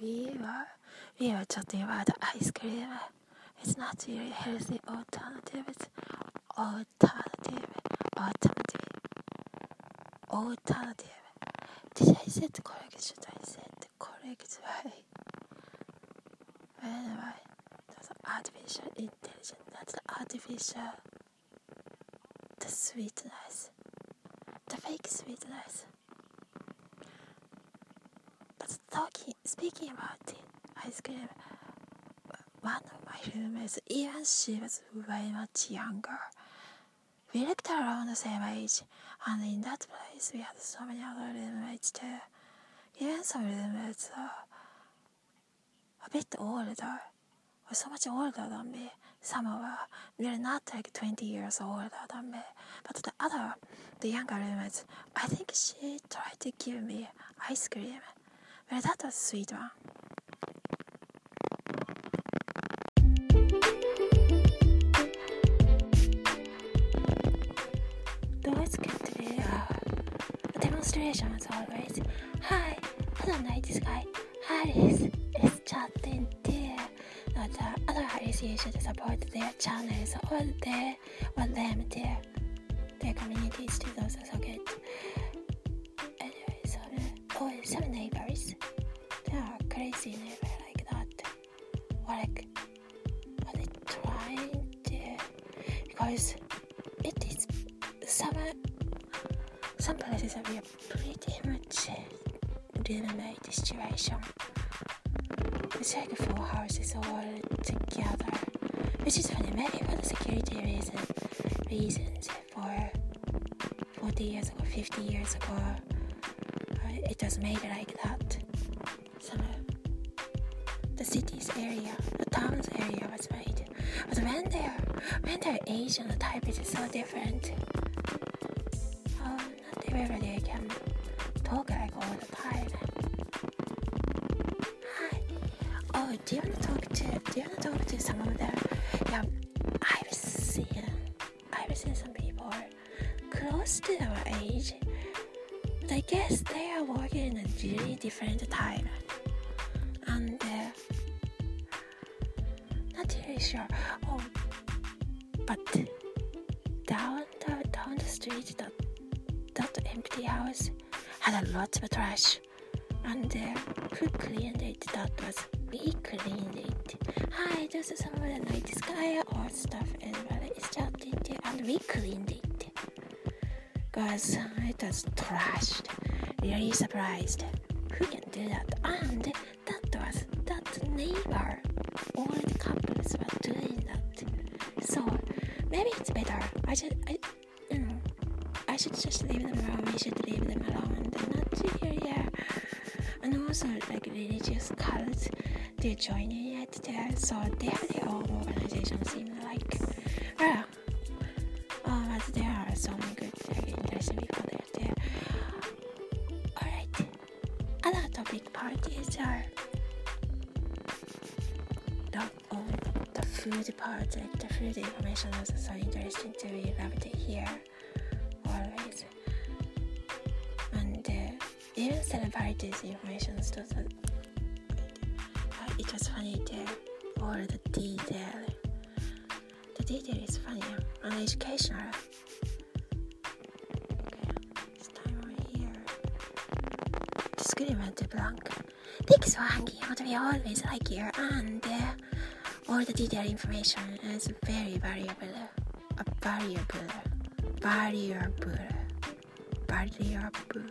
we were we were talking about ice cream. It's not really healthy alternative. It's alternative, alternative, alternative. Did I say it correct? Should I say it correct way? Anyway, that's artificial intelligence. That's artificial, the sweetness, the fake sweetness. Talking, speaking about it, ice cream. One of my roommates, even she was way much younger. We looked around the same age, and in that place we had so many other roommates too. Even some roommates are a bit older, or so much older than me. Some of them were not like 20 years older than me. But the other, the younger roommates, I think she tried to give me ice cream. Well, that was sweet, va? Though it's good to do a demonstration as always. Hi, I don't this guy. Harris is chatting dear. Now the other Harris you should support their channels or their or them dear. Their communities to those so good. Anyway, so uh, oh, 7 because it is some some places have a pretty much roommate situation. It's like four houses all together, which is. Maybe for the security reason, reasons for 40 years ago, 50 years ago, uh, it was made like that. Some the city's area, the town's area was made. But when they're when they're Asian, the type is so different. Oh, not everybody can talk like all the time. Hi. Oh, do you want to talk to? Do you want to talk to some of them? Yeah, I've seen. I've seen some people close to our age. But I guess they are working in a really different time. Sure. Oh, but down the down the street, that that empty house had a lot of trash, and uh, who cleaned it? That was we cleaned it. Hi, this is some of the night sky or stuff, and well, it's just in there, and we cleaned it. Cause it was trashed. Really surprised. Who can do that? And that was that neighbor. All the couples were doing that. So maybe it's better. I should, I, you know, I should just leave them alone. We should leave them alone and not here, yeah. And also, like religious cults, they're joining it there, so they have their own organization. Seem like, Other topic parties are the oh, the food part, like the food information is so interesting to be love to hear always. And uh, even celebrities information is also good. Uh, it was funny there, all the detail. The detail is funny and educational. The screen went to blank. Thanks for hanging out. We always like you, and uh, all the detailed information is very valuable. A valuable, valuable, valuable.